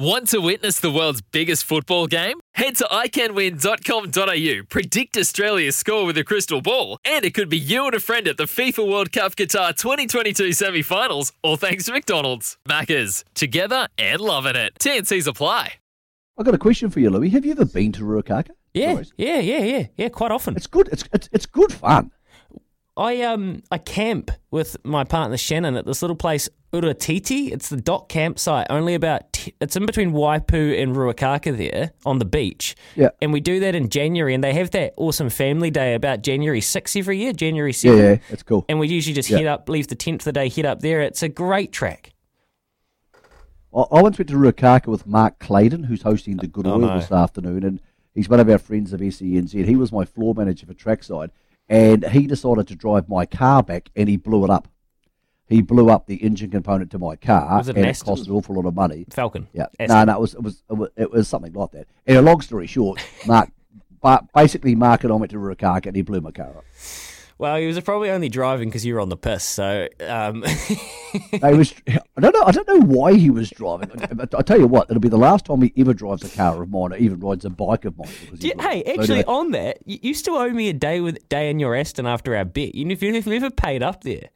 Want to witness the world's biggest football game? Head to iCanWin.com.au, predict Australia's score with a crystal ball, and it could be you and a friend at the FIFA World Cup Qatar 2022 semi finals, all thanks to McDonald's. Maccas, together and loving it. TNC's apply. I've got a question for you, Louis. Have you ever been to Ruakaka? Yeah, Guys, yeah, yeah, yeah, yeah. Quite often. It's good. It's, it's it's good fun. I um I camp with my partner Shannon at this little place Uretiti. It's the DOC campsite. Only about t- it's in between Waipu and Ruakaka there on the beach. Yeah. and we do that in January, and they have that awesome family day about January sixth every year. January Yeah, seventh. yeah, it's cool. And we usually just Yeah. head up, leave the tent for the day, head up there. It's a great track. I, I once went to Ruakaka with Mark Claydon, who's hosting the Good Oh, no. this afternoon, and he's one of our friends of SENZ. He was my floor manager for Trackside, and he decided to drive my car back, and he blew it up. He blew up the engine component to my car, Was it an and it cost an awful lot of money. Falcon. Yeah, Aston. no, no, it was, it was it was it was something like that. And a long story short, Mark, but basically, Mark and I went to Ruakaka, and he blew my car up. Well, he was probably only driving because you were on the piss. So um, I was. I don't know. I don't know why he was driving. I, I tell you what, it'll be the last time he ever drives a car of mine, or even rides a bike of mine. because he Yeah, will. hey, So actually, anyway, on that, you, still owe me a day with day in your Aston after our bet. You, if you've never paid up there,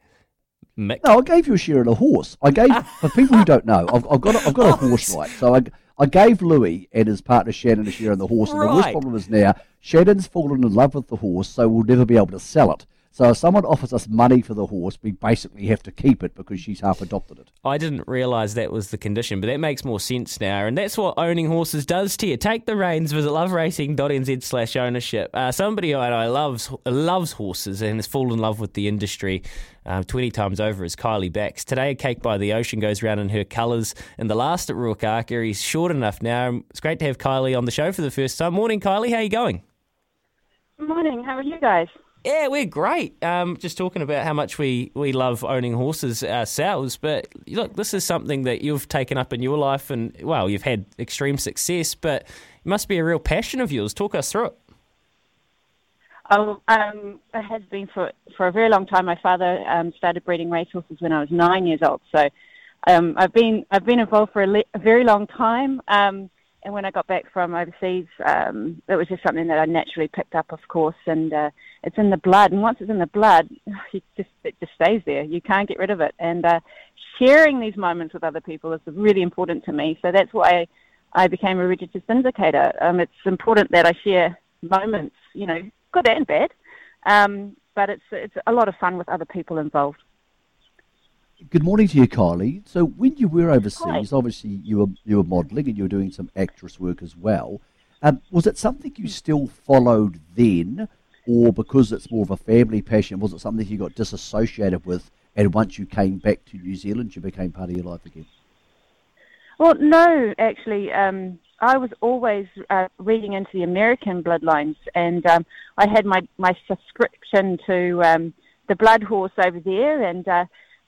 Mick. no, I gave you a share of the horse. I gave for people who don't know. I've, I've got. A, I've got a horse right. So I. I gave Louis and his partner Shannon a share of the horse, and the worst problem is now Shannon's fallen in love with the horse, so we'll never be able to sell it. So if someone offers us money for the horse, we basically have to keep it because she's half adopted it. I didn't realise that was the condition, but that makes more sense now. And that's what owning horses does to you. Take the reins, visit loveracing.nz slash ownership. Uh, somebody I know loves, loves horses and has fallen in love with the industry uh, 20 times over is Kylie Bax. Today, a cake by the ocean goes round in her colours. And the last at Ruakaka, he's short enough now. It's great to have Kylie on the show for the first time. Morning, Kylie. How are you going? Morning. How are you guys? Yeah, we're great. Um, just talking about how much we, we love owning horses ourselves. But look, this is something that you've taken up in your life, and well, you've had extreme success, but it must be a real passion of yours. Talk us through it. Oh, um, it has been for for a very long time. My father um, started breeding racehorses when I was nine years old, so um, I've been I've been involved for a, le- a very long time. Um, and when I got back from overseas, um, it was just something that I naturally picked up, of course, and uh, it's in the blood. And once it's in the blood, you just it just stays there. You can't get rid of it. And uh, sharing these moments with other people is really important to me. So that's why I became a registered syndicator. Um, it's important that I share moments, you know, good and bad, um, but it's it's a lot of fun with other people involved. Good morning to you, Carly. So when you were overseas, Hi. obviously you were you were modelling and you were doing some actress work as well. Um, was it something you still followed then, or because it's more of a family passion, was it something you got disassociated with? And once you came back to New Zealand, you became part of your life again. Well, no, actually, um, I was always uh, reading into the American bloodlines, and um, I had my, my subscription to um, the Blood Horse over there, and uh,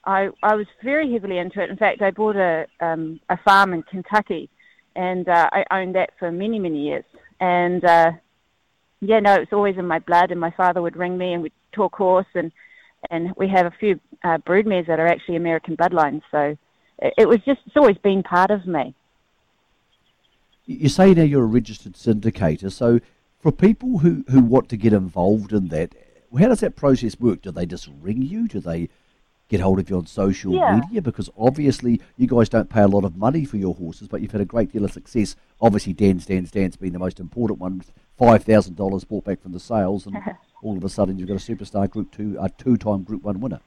I, I was very heavily into it. In fact, I bought a, um, a farm in Kentucky, and uh, I owned that for many, many years. And uh, yeah, no, it's always in my blood, and my father would ring me and we'd talk horse, and, and we have a few uh, broodmares that are actually American bloodlines, so it, it was just, it's always been part of me. You say now you're a registered syndicator, so for people who, who want to get involved in that, how does that process work? Do they just ring you? Do they get hold of you on social Yeah. media? Because obviously you guys don't pay a lot of money for your horses, but you've had a great deal of success. Obviously, Dance, Dance, Dance being the most important one, five thousand dollars brought back from the sales, and all of a sudden you've got a superstar Group Two, a two-time Group One winner.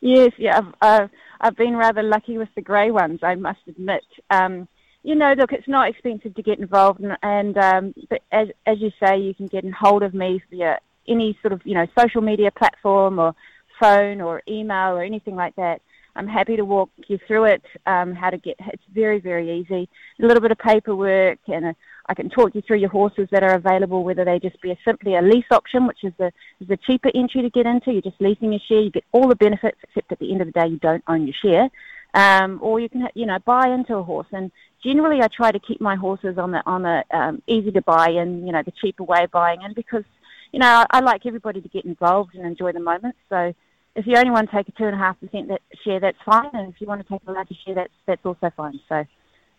Yes, yeah, I've, uh, I've been rather lucky with the grey ones, I must admit. Um, you know, look, it's not expensive to get involved, and, and um, but as as you say, you can get in hold of me via any sort of you know social media platform or phone or email or anything like that. I'm happy to walk you through it. Um, how to get it's very very easy. A little bit of paperwork, and a, I can talk you through your horses that are available. Whether they just be a, simply a lease option, which is the is the cheaper entry to get into. You're just leasing a share. You get all the benefits, except at the end of the day, you don't own your share. Um, or you can you know buy into a horse. And generally, I try to keep my horses on the on the um, easy to buy and you know the cheaper way of buying in because you know I, I like everybody to get involved and enjoy the moment. So if you only want to take a two and a half percent share, that's fine, and if you want to take a larger share, that's that's also fine. So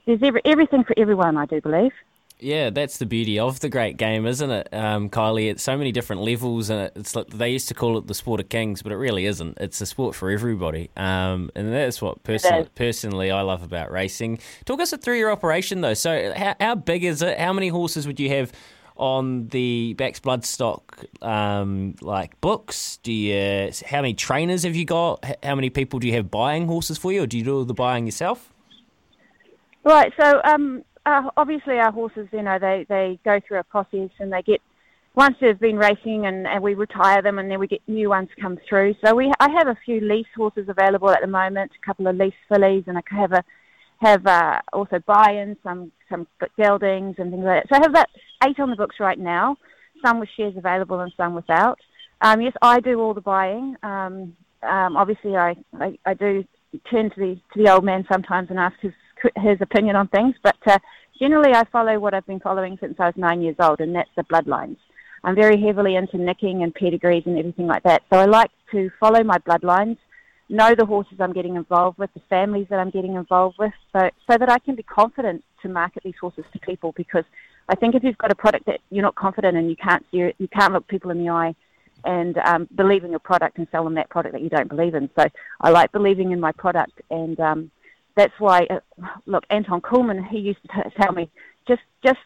there's every, everything for everyone, I do believe. Yeah, that's the beauty of the great game, isn't it, um, Kylie? It's so many different levels, and it's like they used to call it the sport of kings, but it really isn't. It's a sport for everybody, um, and that's what personally, personally I love about racing. Talk us through your operation, though. So, how, how big is it? How many horses would you have? On the Bax Bloodstock um, like books? Do you how many trainers have you got? How many people do you have buying horses for you, or do you do all the buying yourself? Right. So um, uh, obviously our horses, you know, they they go through a process and they get once they've been racing and, and we retire them and then we get new ones come through. So we I have a few lease horses available at the moment, a couple of lease fillies, and I have a have uh, also buy-ins, some some geldings and things like that. So I have about eight on the books right now, some with shares available and some without. Um, yes, I do all the buying. Um, um, obviously, I, I, I do turn to the to the old man sometimes and ask his his opinion on things, but uh, generally I follow what I've been following since I was nine years old, and that's the bloodlines. I'm very heavily into nicking and pedigrees and everything like that, so I like to follow my bloodlines know the horses I'm getting involved with, the families that I'm getting involved with, so so that I can be confident to market these horses to people. Because I think if you've got a product that you're not confident in, you can't you, you can't look people in the eye and um, believe in your product and sell them that product that you don't believe in. So I like believing in my product, and um, that's why. Uh, look, Anton Kuhlman, he used to t- tell me just just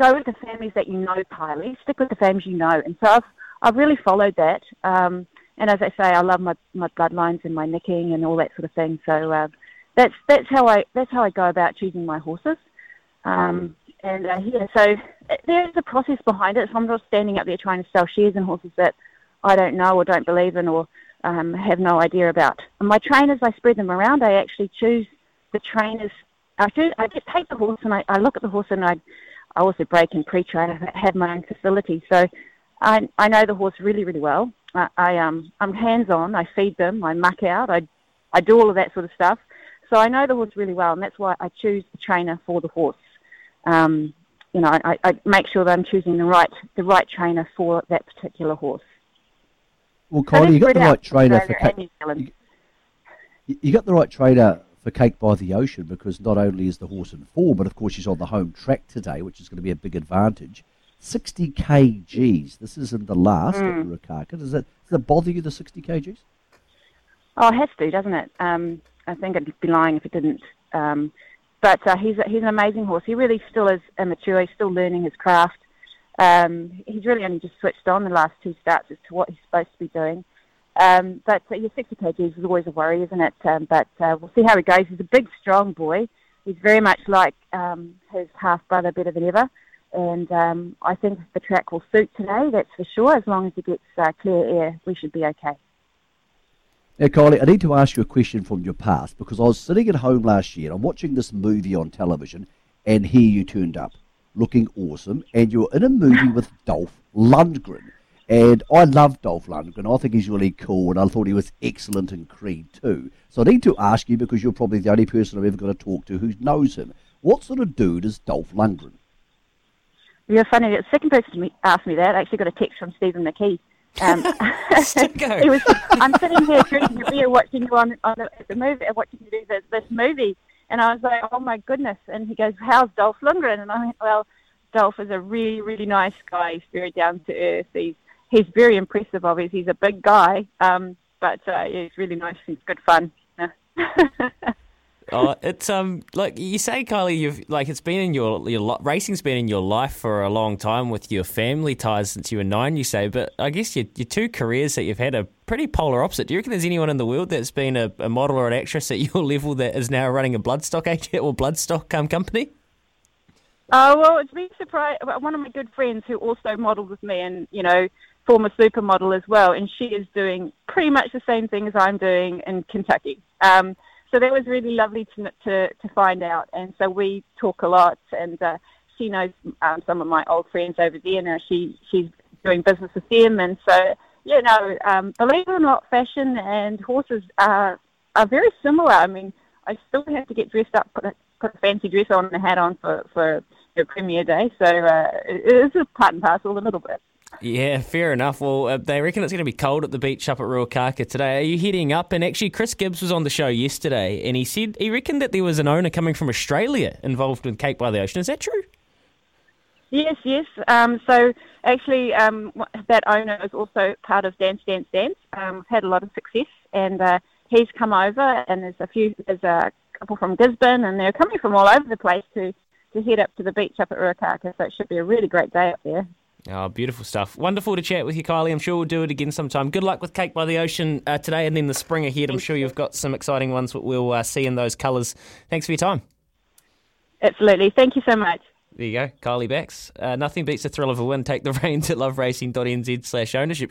go with the families that you know, Kylie. Stick with the families you know, and so I've I've really followed that. Um, and as I say, I love my my bloodlines and my nicking and all that sort of thing. So uh, that's that's how I that's how I go about choosing my horses. Um, and uh, yeah, so there's a process behind it. So I'm not standing up there trying to sell shares in horses that I don't know or don't believe in or um, have no idea about. And my trainers, I spread them around. I actually choose the trainers. I, choose, I get take the horse and I, I look at the horse and I I also break and pre-train. I have my own facility, so I I know the horse really really well. I, I um I'm hands on. I feed them. I muck out. I I do all of that sort of stuff. So I know the horse really well, and that's why I choose the trainer for the horse. Um, you know, I, I make sure that I'm choosing the right the right trainer for that particular horse. Well, Kylie, you got the right trainer for cake. You, you got the right trainer for Cake by the Ocean because not only is the horse in form, but of course she's on the home track today, which is going to be a big advantage. 60 kgs. This isn't the last mm. at. Does that, does that bother you, the 60 kgs? Oh, it has to, doesn't it? Um, I think I'd be lying if it didn't. Um, but uh, he's, he's an amazing horse. He really still is immature. He's still learning his craft. Um, he's really only just switched on the last two starts as to what he's supposed to be doing. Um, but uh, yeah, 60 kgs is always a worry, isn't it? Um, but uh, we'll see how he goes. He's a big, strong boy. He's very much like um, his half brother, Better Than Ever and um, I think the track will suit today, that's for sure. As long as it gets uh, clear air, we should be okay. Now, Kylie, I need to ask you a question from your past because I was sitting at home last year. I'm watching this movie on television, and here you turned up, looking awesome, and you're in a movie with Dolph Lundgren. And I love Dolph Lundgren. I think he's really cool, and I thought he was excellent in Creed II. So I need to ask you because you're probably the only person I've ever got to talk to who knows him. What sort of dude is Dolph Lundgren? You're funny. The second person to ask me that I actually got a text from Stephen McKee. Um, he was, I'm sitting here drinking a beer, watching you on, on the, the movie, watching you do this, this movie, and I was like, "Oh my goodness!" And he goes, "How's Dolph Lundgren?" And I went, "Well, Dolph is a really, really nice guy. He's very down to earth. He's he's very impressive. Obviously, he's a big guy, um, but uh, yeah, he's really nice. He's good fun." oh, it's um like you say, Kylie. You've like it's been in your your racing's been in your life for a long time with your family ties since you were nine. You say, but I guess your your two careers that you've had are pretty polar opposite. Do you reckon there's anyone in the world that's been a, a model or an actress at your level that is now running a bloodstock agent or bloodstock um, company? Oh well, it's been surprised. One of my good friends who also modelled with me, and you know, former supermodel as well, and she is doing pretty much the same thing as I'm doing in Kentucky. Um, so that was really lovely to, to, to find out. And so we talk a lot, and uh, she knows um, some of my old friends over there now. She she's doing business with them, and so you know, um, believe it or not, fashion and horses are are very similar. I mean, I still have to get dressed up, put a, put a fancy dress on and a hat on for for your premiere day. So uh, it is a part and parcel a little bit. Yeah, fair enough. Well, uh, they reckon it's going to be cold at the beach up at Ruakaka today. Are you heading up? And actually, Chris Gibbs was on the show yesterday, and he said he reckoned that there was an owner coming from Australia involved with Cake by the Ocean. Is that true? Yes, yes. Um, so actually, um, that owner is also part of Dance Dance Dance. Um, had a lot of success, and uh, he's come over, and there's a few, there's a couple from Gisborne, and they're coming from all over the place to to head up to the beach up at Ruakaka. So it should be a really great day up there. Oh, beautiful stuff. Wonderful to chat with you, Kylie. I'm sure we'll do it again sometime. Good luck with Cake by the Ocean uh, today and then the spring ahead. I'm sure you've got some exciting ones that we'll uh, see in those colours. Thanks for your time. Absolutely. Thank you so much. There you go, Kylie Bax. Uh, nothing beats the thrill of a win. Take the reins at loveracing.nz slash ownership.